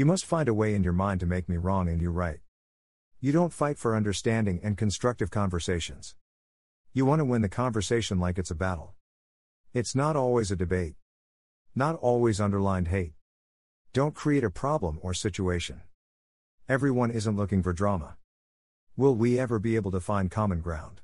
You must find a way in your mind to make me wrong and you right. You don't fight for understanding and constructive conversations. You want to win the conversation like it's a battle. It's not always a debate. Not always underlined hate. Don't create a problem or situation. Everyone isn't looking for drama. Will we ever be able to find common ground?